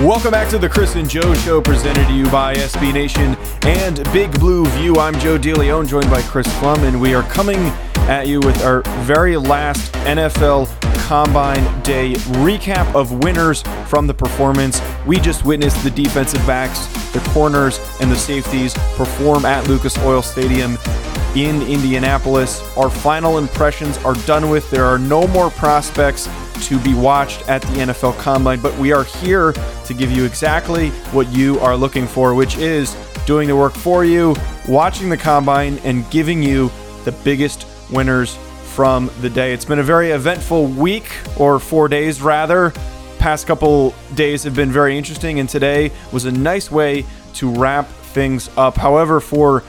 Welcome back to the Chris and Joe Show, presented to you by SB Nation and Big Blue View. I'm Joe DeLeon, joined by Chris Pflum, and we are coming at you with our very last NFL Combine Day recap of winners from the performance. We just witnessed the defensive backs, the corners, and the safeties perform at Lucas Oil Stadium in Indianapolis. Our final impressions are done with. There are no more prospects to be watched at the NFL Combine, but we are here to give you exactly what you are looking for, which is doing the work for you, watching the Combine, and giving you the biggest winners from the day. It's been a very eventful week, or four days rather. Past couple days have been very interesting, and today was a nice way to wrap things up. However, for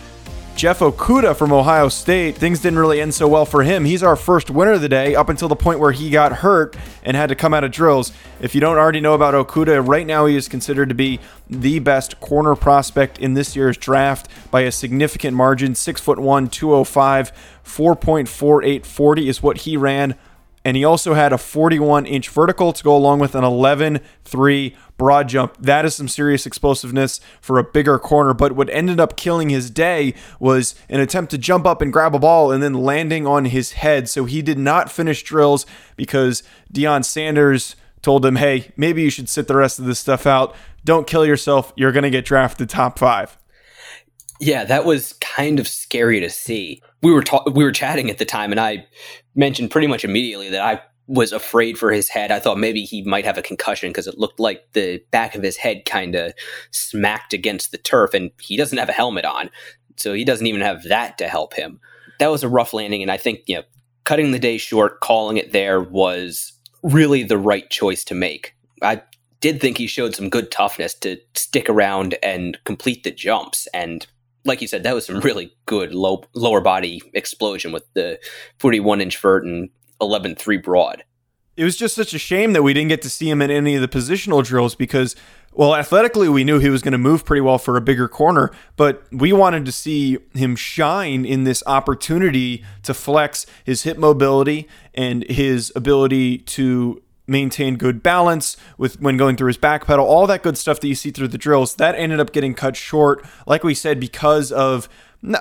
Jeff Okudah from Ohio State, things didn't really end so well for him. He's our first winner of the day up until the point where he got hurt and had to come out of drills. If you don't already know about Okudah, right now he is considered to be the best corner prospect in this year's draft by a significant margin. Six foot one, 205, 4.4840 is what he ran and he also had a 41 inch vertical to go along with an 11 3 broad jump. That is some serious explosiveness for a bigger corner. But what ended up killing his day was an attempt to jump up and grab a ball and then landing on his head. So he did not finish drills because Deion Sanders told him, hey, maybe you should sit the rest of this stuff out. Don't kill yourself. You're going to get drafted top five. Yeah, that was kind of scary to see. We were ta- we were chatting at the time, and I mentioned pretty much immediately that I was afraid for his head. I thought maybe he might have a concussion because it looked like the back of his head kind of smacked against the turf, and he doesn't have a helmet on, so he doesn't even have that to help him. That was a rough landing, and I think you know cutting the day short, calling it there was really the right choice to make. I did think he showed some good toughness to stick around and complete the jumps, and like you said, that was some really good low lower body explosion with the 41 inch vert and 11 3 broad. It was just such a shame that we didn't get to see him in any of the positional drills because, well, athletically, we knew he was going to move pretty well for a bigger corner, but we wanted to see him shine in this opportunity to flex his hip mobility and his ability to maintain good balance with when going through his back pedal, all that good stuff that you see through the drills. That ended up getting cut short, like we said, because of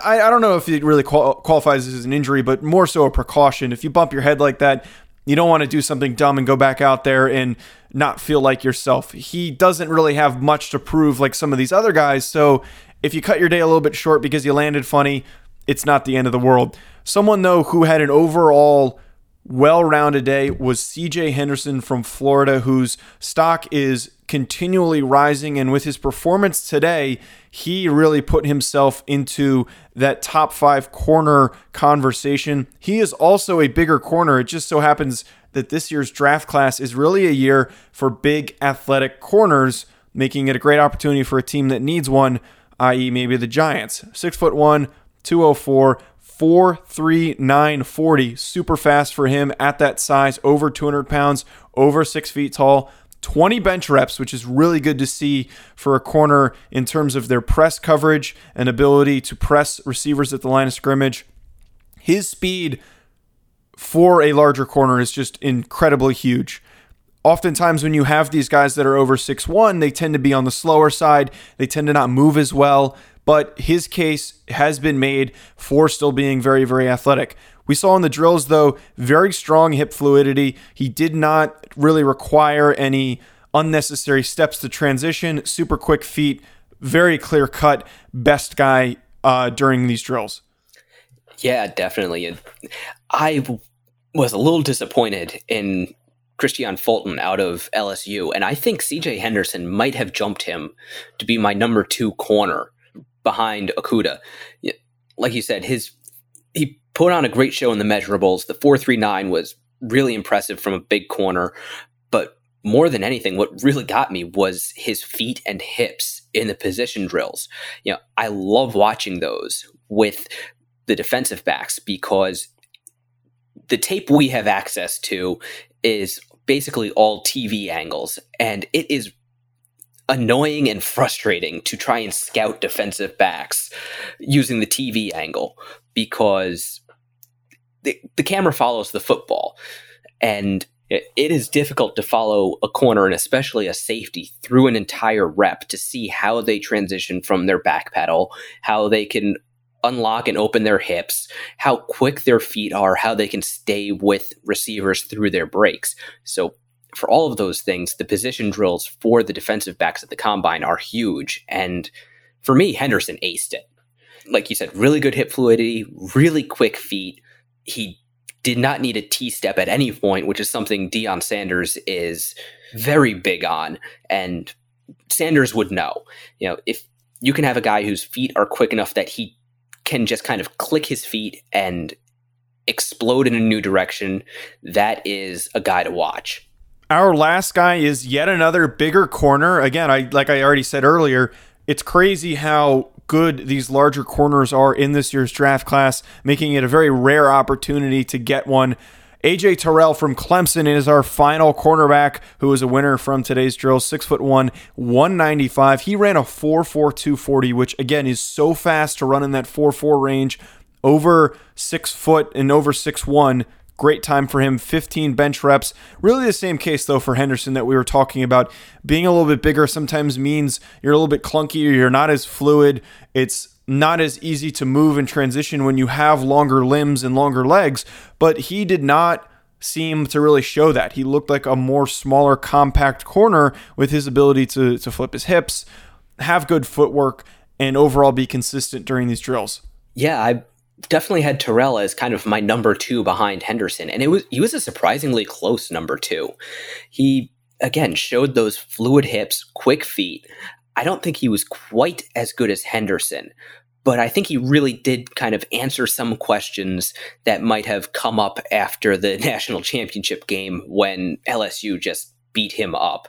I, I don't know if it really qual- qualifies as an injury, but more so a precaution. If you bump your head like that, you don't want to do something dumb and go back out there and not feel like yourself. He doesn't really have much to prove like some of these other guys. So if you cut your day a little bit short because you landed funny, it's not the end of the world. Someone though who had an overall well rounded day was CJ Henderson from Florida, whose stock is continually rising. And with his performance today, he really put himself into that top five corner conversation. He is also a bigger corner. It just so happens that this year's draft class is really a year for big athletic corners, making it a great opportunity for a team that needs one, i.e., maybe the Giants. Six foot one, 204 43940. Super fast for him at that size, over 200 pounds, over six feet tall. 20 bench reps, which is really good to see for a corner in terms of their press coverage and ability to press receivers at the line of scrimmage. His speed for a larger corner is just incredibly huge. oftentimes when you have these guys that are over six one, they tend to be on the slower side. They tend to not move as well. But his case has been made for still being very, very athletic. We saw in the drills, though, very strong hip fluidity. He did not really require any unnecessary steps to transition, super quick feet, very clear cut, best guy uh, during these drills. Yeah, definitely. I was a little disappointed in Kristian Fulton out of LSU, and I think CJ Henderson might have jumped him to be my number two corner behind Okudah. Like you said, his he put on a great show in the measurables. The four three nine was really impressive from a big corner, but more than anything, what really got me was his feet and hips in the position drills. You know, I love watching those with the defensive backs because the tape we have access to is basically all TV angles, and it is annoying and frustrating to try and scout defensive backs using the TV angle because the, the camera follows the football. And it is difficult to follow a corner and especially a safety through an entire rep to see how they transition from their back pedal, how they can unlock and open their hips, how quick their feet are, how they can stay with receivers through their breaks. So, for all of those things, the position drills for the defensive backs at the combine are huge. And for me, Henderson aced it. Like you said, really good hip fluidity, really quick feet. He did not need a T step at any point, which is something Deion Sanders is very big on. And Sanders would know. You know, if you can have a guy whose feet are quick enough that he can just kind of click his feet and explode in a new direction, that is a guy to watch. Our last guy is yet another bigger corner. Again, I like I already said earlier, it's crazy how good these larger corners are in this year's draft class, making it a very rare opportunity to get one. AJ Terrell from Clemson is our final cornerback, who is a winner from today's drill. Six foot one, 195. He ran a 4.4240, which again is so fast to run in that 4.4 range, over six foot and over six one. Great time for him, 15 bench reps. Really the same case, though, for Henderson that we were talking about. Being a little bit bigger sometimes means you're a little bit clunkier, you're not as fluid. It's not as easy to move and transition when you have longer limbs and longer legs, but he did not seem to really show that. He looked like a more smaller, compact corner with his ability to, to flip his hips, have good footwork, and overall be consistent during these drills. Yeah, I definitely had Terrell as kind of my number two behind Henderson, and it was he was a surprisingly close number two. He again showed those fluid hips, quick feet. I don't think he was quite as good as Henderson, but I think he really did kind of answer some questions that might have come up after the national championship game when LSU just beat him up.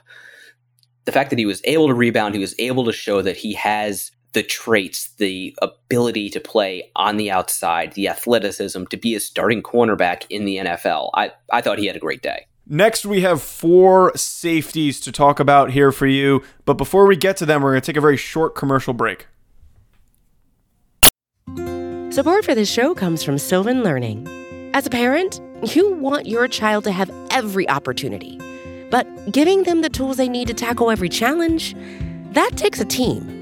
The fact that he was able to rebound, he was able to show that he has the traits, the ability to play on the outside, the athleticism to be a starting cornerback in the NFL. I, I thought he had a great day. Next, we have four safeties to talk about here for you. But before we get to them, we're going to take a very short commercial break. Support for this show comes from Sylvan Learning. As a parent, you want your child to have every opportunity, but giving them the tools they need to tackle every challenge, that takes a team.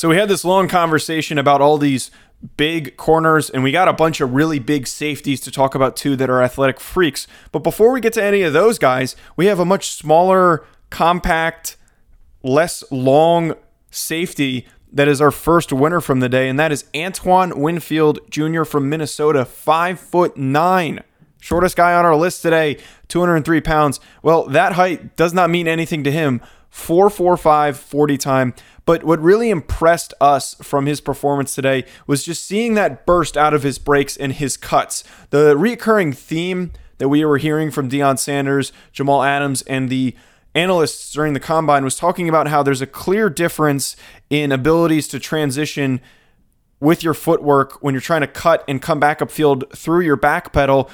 So we had this long conversation about all these big corners, and we got a bunch of really big safeties to talk about too that are athletic freaks. But before we get to any of those guys, we have a much smaller, compact, less long safety that is our first winner from the day, and that is Antoine Winfield Jr. from Minnesota, five foot nine. Shortest guy on our list today, 203 pounds. Well, that height does not mean anything to him. 445 40 time. But what really impressed us from his performance today was just seeing that burst out of his breaks and his cuts. The recurring theme that we were hearing from Deion Sanders, Jamal Adams, and the analysts during the combine was talking about how there's a clear difference in abilities to transition with your footwork when you're trying to cut and come back upfield through your back pedal.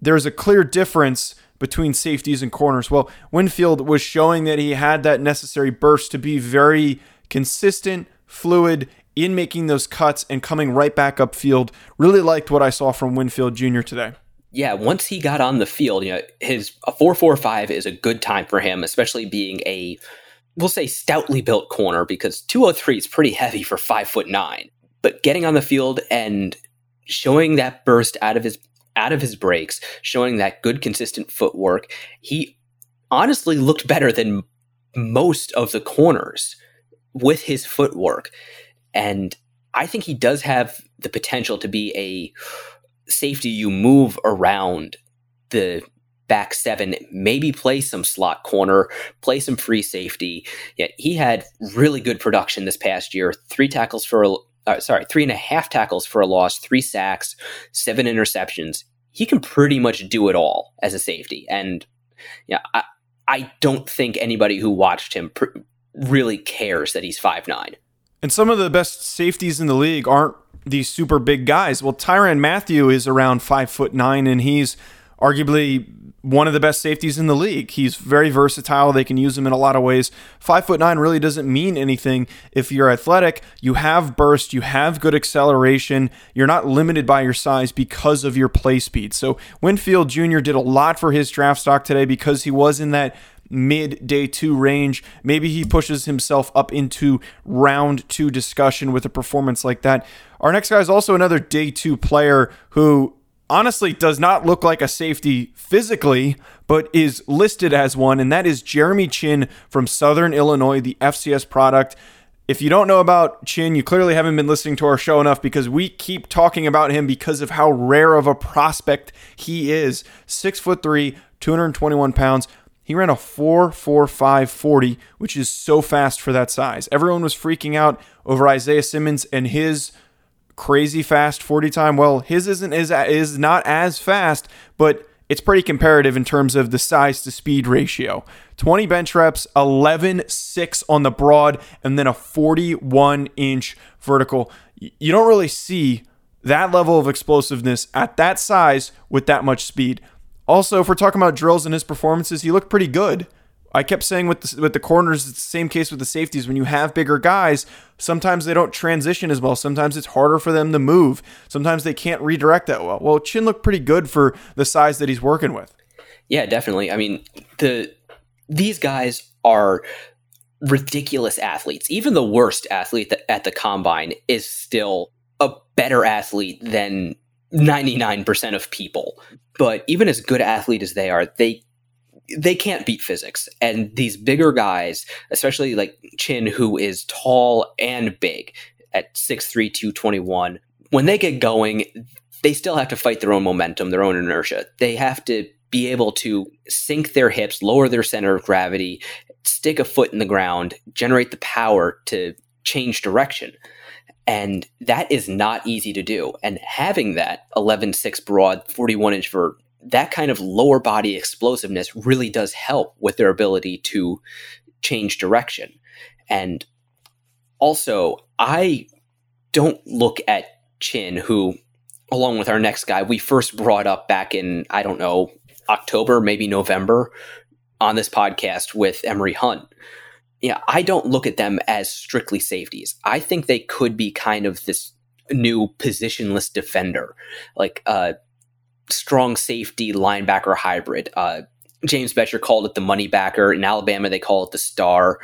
There's a clear difference between safeties and corners. Well, Winfield was showing that he had that necessary burst to be very consistent, fluid in making those cuts and coming right back upfield. Really liked what I saw from Winfield Jr. today. Yeah, once he got on the field, you know, his a four four five is a good time for him, especially being a we'll say stoutly built corner because 203 is pretty heavy for five foot nine. But getting on the field and showing that burst out of his out of his breaks, showing that good consistent footwork, he honestly looked better than most of the corners with his footwork. And I think he does have the potential to be a safety you move around the back seven, maybe play some slot corner, play some free safety. Yeah, he had really good production this past year. Three tackles for a uh, sorry, three and a half tackles for a loss, three sacks, seven interceptions. He can pretty much do it all as a safety, and yeah, I, I don't think anybody who watched him pr- really cares that he's five nine. And some of the best safeties in the league aren't these super big guys. Well, Tyrann Mathieu is around five foot nine, and he's arguably one of the best safeties in the league. He's very versatile. They can use him in a lot of ways. Five foot nine really doesn't mean anything if you're athletic. You have burst, you have good acceleration. You're not limited by your size because of your play speed. So Winfield Jr. did a lot for his draft stock today because he was in that mid day two range. Maybe he pushes himself up into round two discussion with a performance like that. Our next guy is also another day two player who honestly does not look like a safety physically, but is listed as one, and that is Jeremy Chinn from Southern Illinois, the FCS product. If you don't know about Chinn, you clearly haven't been listening to our show enough because we keep talking about him because of how rare of a prospect he is. Six foot three, 221 pounds. He ran a 4.4540, which is so fast for that size. Everyone was freaking out over Isaiah Simmons and his crazy fast 40 time. Well, his isn't is is not as fast, but it's pretty comparative in terms of the size to speed ratio. 20 bench reps, 11 6 on the broad, and then a 41 inch vertical. You don't really see that level of explosiveness at that size with that much speed. Also, if we're talking about drills and his performances, he looked pretty good. I kept saying with the, with the corners, it's the same case with the safeties. When you have bigger guys, sometimes they don't transition as well. Sometimes it's harder for them to move. Sometimes they can't redirect that well. Well, Chinn looked pretty good for the size that he's working with. Yeah, definitely. I mean, the these guys are ridiculous athletes. Even the worst athlete at the combine is still a better athlete than 99% of people. But even as good athlete as they are, they they can't beat physics. And these bigger guys, especially like Chinn, who is tall and big at 6'3, 221, when they get going, they still have to fight their own momentum, their own inertia. They have to be able to sink their hips, lower their center of gravity, stick a foot in the ground, generate the power to change direction. And that is not easy to do. And having that 11 6 broad, 41 inch vert, that kind of lower body explosiveness really does help with their ability to change direction. And also, I don't look at Chinn, who, along with our next guy, we first brought up back in, I don't know, October, maybe November on this podcast with Emory Hunt yeah, I don't look at them as strictly safeties. I think they could be kind of this new positionless defender, like a strong safety linebacker hybrid. Uh, James Bettcher called it the money backer. In Alabama, they call it the star.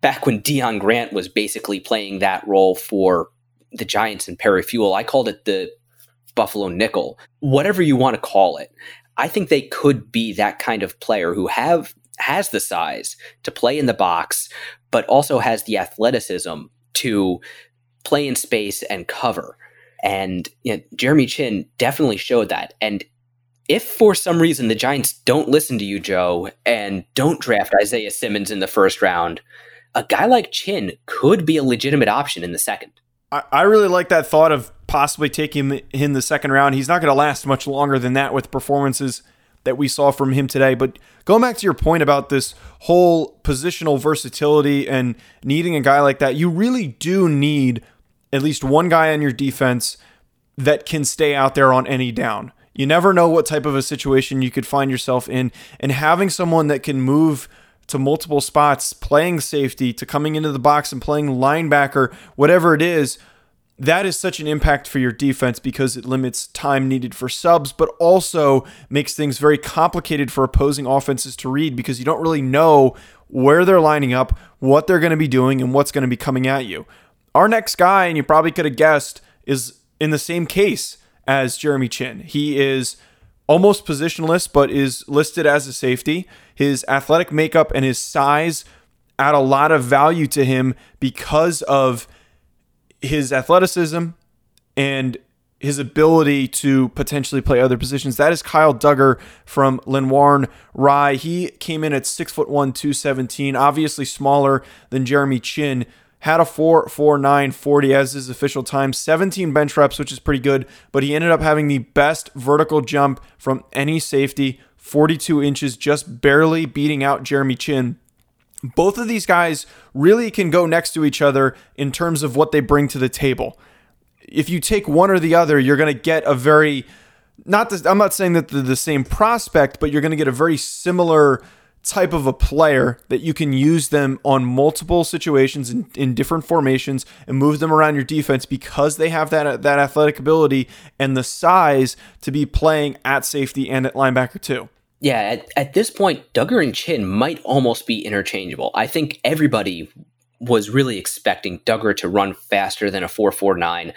Back when Deon Grant was basically playing that role for the Giants and Perry Fewell. I called it the Buffalo nickel. Whatever you want to call it. I think they could be that kind of player who have has the size to play in the box, but also has the athleticism to play in space and cover. And you know, Jeremy Chinn definitely showed that. And if for some reason the Giants don't listen to you, Joe, and don't draft Isaiah Simmons in the first round, a guy like Chinn could be a legitimate option in the second. I, I really like that thought of possibly taking him in the second round. He's not going to last much longer than that with performances that we saw from him today. But going back to your point about this whole positional versatility and needing a guy like that, you really do need at least one guy on your defense that can stay out there on any down. You never know what type of a situation you could find yourself in, and having someone that can move to multiple spots, playing safety, to coming into the box and playing linebacker, whatever it is, that is such an impact for your defense because it limits time needed for subs, but also makes things very complicated for opposing offenses to read because you don't really know where they're lining up, what they're going to be doing, and what's going to be coming at you. Our next guy, and you probably could have guessed, is in the same case as Jeremy Chinn. He is almost positionless, but is listed as a safety. His athletic makeup and his size add a lot of value to him because of his athleticism and his ability to potentially play other positions. That is Kyle Dugger from Lenoir Rye. He came in at six foot one, 217, obviously smaller than Jeremy Chinn, had a 4.49 40 as his official time, 17 bench reps, which is pretty good, but he ended up having the best vertical jump from any safety, 42 inches, just barely beating out Jeremy Chinn. Both of these guys really can go next to each other in terms of what they bring to the table. If you take one or the other, you're going to get a very not the, I'm not saying that they're the same prospect, but you're going to get a very similar type of a player that you can use them on multiple situations in, in different formations and move them around your defense because they have that that athletic ability and the size to be playing at safety and at linebacker too. Yeah, at, at this point, Dugger and Chinn might almost be interchangeable. I think everybody was really expecting Dugger to run faster than a 449.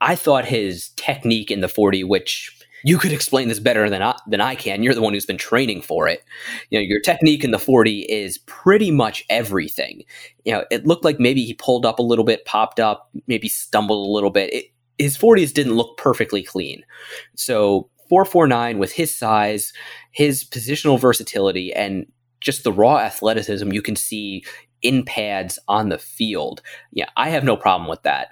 I thought his technique in the 40, which you could explain this better than I, than I can. You're the one who's been training for it. You know, your technique in the 40 is pretty much everything. You know, it looked like maybe he pulled up a little bit, popped up, maybe stumbled a little bit. It, his 40s didn't look perfectly clean. So 449 with his size, his positional versatility, and just the raw athleticism you can see in pads on the field. Yeah, I have no problem with that.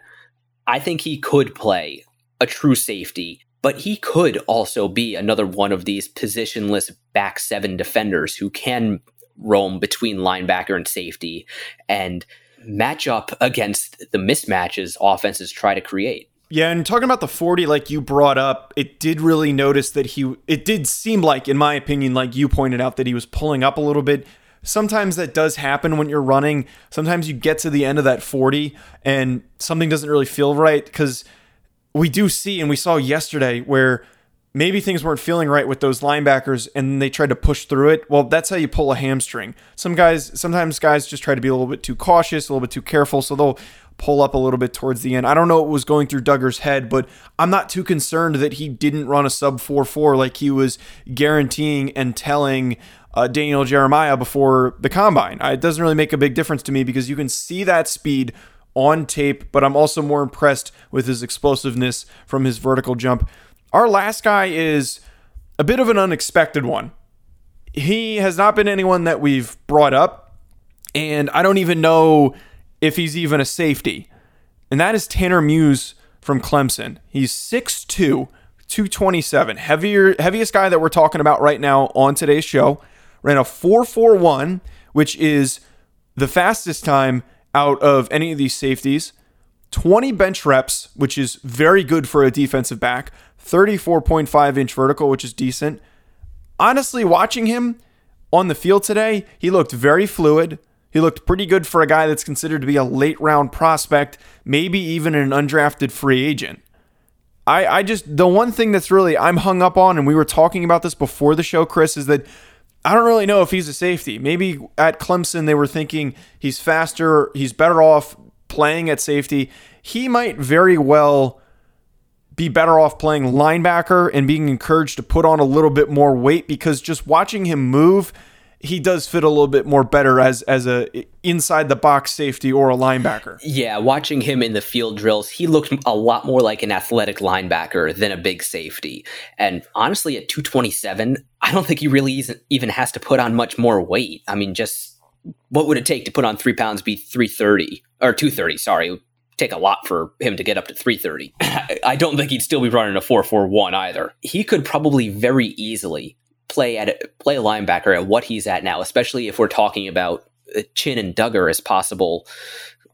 I think he could play a true safety but he could also be another one of these positionless back seven defenders who can roam between linebacker and safety and match up against the mismatches offenses try to create. Yeah, and talking about the 40 like you brought up, it did really notice that he it did seem like in my opinion like you pointed out that he was pulling up a little bit. Sometimes that does happen when you're running. Sometimes you get to the end of that 40 and something doesn't really feel right cuz we do see, and we saw yesterday where maybe things weren't feeling right with those linebackers and they tried to push through it. Well, that's how you pull a hamstring. Some guys, sometimes guys just try to be a little bit too cautious, a little bit too careful, so they'll pull up a little bit towards the end. I don't know what was going through Dugger's head, but I'm not too concerned that he didn't run a sub 4-4 like he was guaranteeing and telling uh, Daniel Jeremiah before the combine. It doesn't really make a big difference to me because you can see that speed on tape, but I'm also more impressed with his explosiveness from his vertical jump. Our last guy is a bit of an unexpected one. He has not been anyone that we've brought up, and I don't even know if he's even a safety. And that is Tanner Muse from Clemson. He's 6'2, 227. Heavier heaviest guy that we're talking about right now on today's show. Ran a 441, which is the fastest time out of any of these safeties. 20 bench reps, which is very good for a defensive back. 34.5 inch vertical, which is decent. Honestly, watching him on the field today, he looked very fluid. He looked pretty good for a guy that's considered to be a late round prospect, maybe even an undrafted free agent. I, I just, the one thing that's really I'm hung up on, and we were talking about this before the show, Chris, is that I don't really know if he's a safety. Maybe at Clemson they were thinking he's faster, he's better off playing at safety, he might very well be better off playing linebacker and being encouraged to put on a little bit more weight because just watching him move, he does fit a little bit more better as as a inside the box safety or a linebacker. Yeah, watching him in the field drills, he looked a lot more like an athletic linebacker than a big safety. And honestly, at 227, I don't think he really even has to put on much more weight. I mean, just what would it take to put on three pounds, be 330 or 230? Sorry, it would take a lot for him to get up to 330. I don't think he'd still be running a 441 either. He could probably very easily play at a, play a linebacker at what he's at now, especially if we're talking about Chinn and Dugger as possible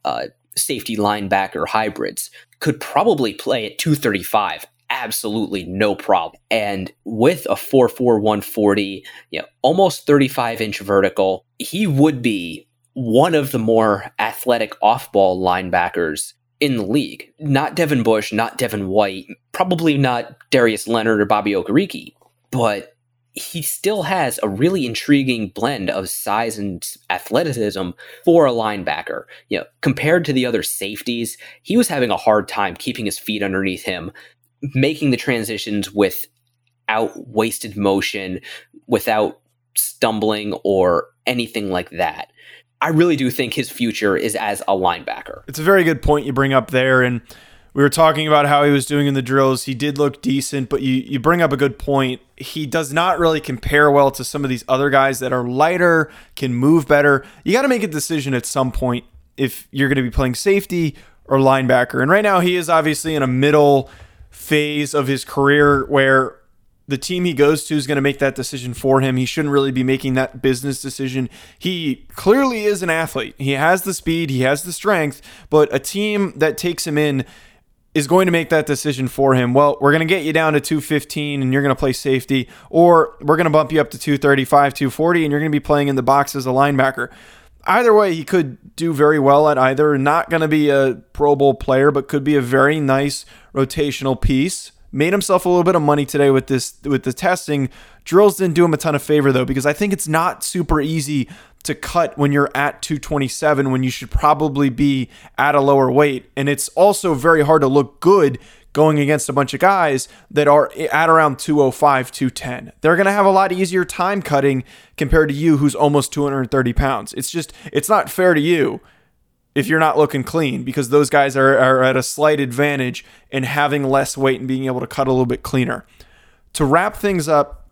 uh, safety linebacker hybrids. Could probably play at 235 absolutely no problem. And with a 44140, you know, almost 35 inch vertical, he would be one of the more athletic off ball linebackers in the league. Not Devin Bush, not Devin White, probably not Darius Leonard or Bobby Okereke, but he still has a really intriguing blend of size and athleticism for a linebacker. You know, compared to the other safeties, he was having a hard time keeping his feet underneath him, making the transitions without wasted motion, without stumbling or anything like that. I really do think his future is as a linebacker. It's a very good point you bring up there. And we were talking about how he was doing in the drills. He did look decent, but you, you bring up a good point. He does not really compare well to some of these other guys that are lighter, can move better. You got to make a decision at some point if you're going to be playing safety or linebacker. And right now, he is obviously in a middle phase of his career where the team he goes to is going to make that decision for him. He shouldn't really be making that business decision. He clearly is an athlete. He has the speed, he has the strength, but a team that takes him in is going to make that decision for him. Well, we're going to get you down to 215 and you're going to play safety, or we're going to bump you up to 235, 240, and you're going to be playing in the box as a linebacker. Either way, he could do very well at either. Not going to be a Pro Bowl player, but could be a very nice rotational piece made himself a little bit of money today with this with the testing. Drills didn't do him a ton of favor though because I think it's not super easy to cut when you're at 227 when you should probably be at a lower weight. And it's also very hard to look good going against a bunch of guys that are at around 205 210 they're going to have a lot easier time cutting compared to you who's almost 230 pounds. It's just it's not fair to you if you're not looking clean because those guys are, are at a slight advantage in having less weight and being able to cut a little bit cleaner. To wrap things up,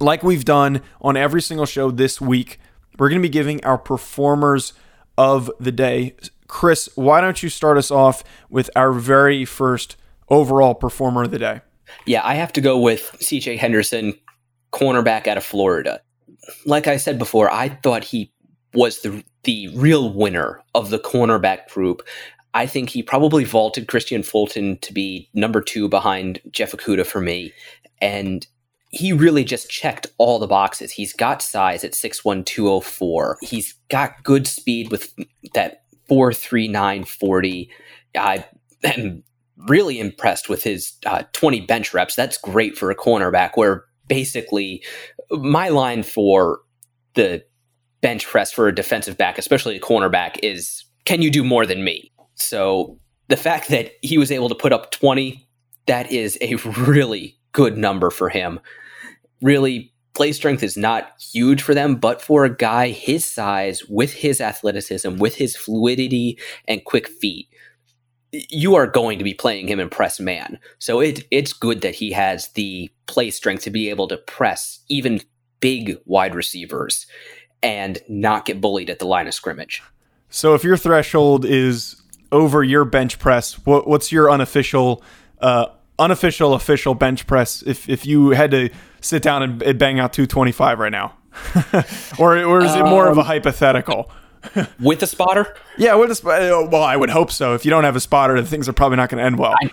like we've done on every single show this week, we're going to be giving our performers of the day. Chris, why don't you start us off with our very first overall performer of the day? Yeah, I have to go with CJ Henderson, cornerback out of Florida. Like I said before, I thought he was the the real winner of the cornerback group. I think he probably vaulted Kristian Fulton to be number two behind Jeff Okudah for me. And he really just checked all the boxes. He's got size at 6'1, 204. He's got good speed with that 4.3940. I am really impressed with his uh, 20 bench reps. That's great for a cornerback, where basically my line for the bench press for a defensive back, especially a cornerback, is can you do more than me? So the fact that he was able to put up 20, that is a really good number for him. Really, play strength is not huge for them, but for a guy his size, with his athleticism, with his fluidity and quick feet, you are going to be playing him in press man. So it it's good that he has the play strength to be able to press even big wide receivers and not get bullied at the line of scrimmage. So if your threshold is over your bench press, what, what's your unofficial, uh, unofficial, official bench press? If if you had to sit down and, and bang out 225 right now, or or is it more um, of a um, hypothetical? with a spotter? Yeah, with a spotter. Uh, well, I would hope so. If you don't have a spotter, then things are probably not going to end well. I,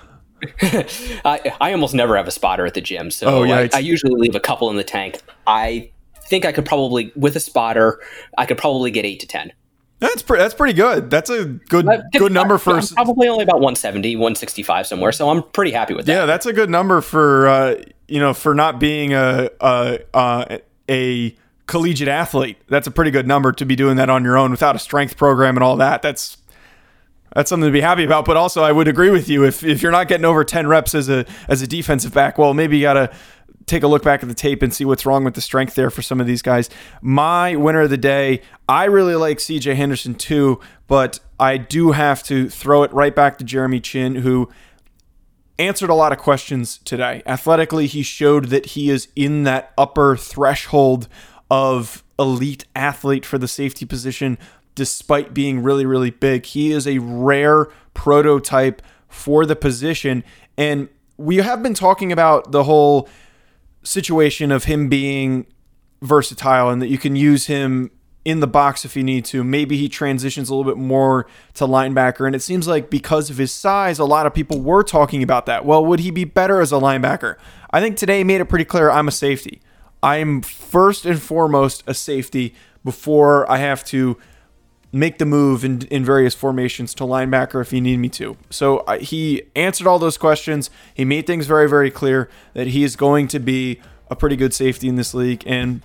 I, I, almost never have a spotter at the gym, so oh, I, I usually leave a couple in the tank. I think I could probably, with a spotter, I could probably get eight to ten. That's pretty. That's pretty good. That's a good good number for I'm probably only about 170, 165 somewhere. So I'm pretty happy with that. Yeah, that's a good number for uh, you know for not being a a, uh, a collegiate athlete. That's a pretty good number to be doing that on your own without a strength program and all that. That's that's something to be happy about. But also, I would agree with you if if you're not getting over 10 reps as a as a defensive back, well, maybe you got to take a look back at the tape and see what's wrong with the strength there for some of these guys. My winner of the day, I really like CJ Henderson too, but I do have to throw it right back to Jeremy Chinn, who answered a lot of questions today. Athletically, he showed that he is in that upper threshold of elite athlete for the safety position, despite being really, really big. He is a rare prototype for the position. And we have been talking about the whole situation of him being versatile and that you can use him in the box if you need to. Maybe he transitions a little bit more to linebacker. And it seems like because of his size, a lot of people were talking about that. Well, would he be better as a linebacker? I think today made it pretty clear I'm a safety. I'm first and foremost a safety before I have to make the move in, in various formations to linebacker if you need me to. So uh, he answered all those questions. He made things very, very clear that he is going to be a pretty good safety in this league. And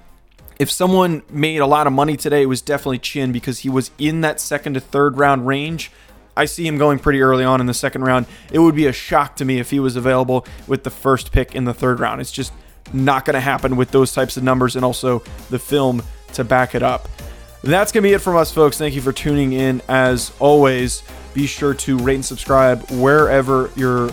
if someone made a lot of money today, it was definitely Chinn because he was in that second to third round range. I see him going pretty early on in the second round. It would be a shock to me if he was available with the first pick in the third round. It's just not going to happen with those types of numbers and also the film to back it up. That's going to be it from us, folks. Thank you for tuning in. As always, be sure to rate and subscribe wherever you're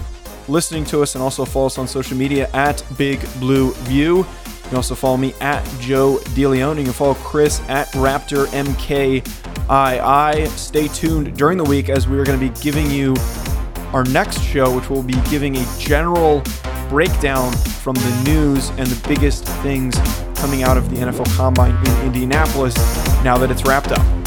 listening to us and also follow us on social media at Big Blue View. You can also follow me at Joe DeLeon. You can follow Chris at Raptor MKII. Stay tuned during the week as we are going to be giving you our next show, which will be giving a general breakdown from the news and the biggest things coming out of the NFL Combine in Indianapolis now that it's wrapped up.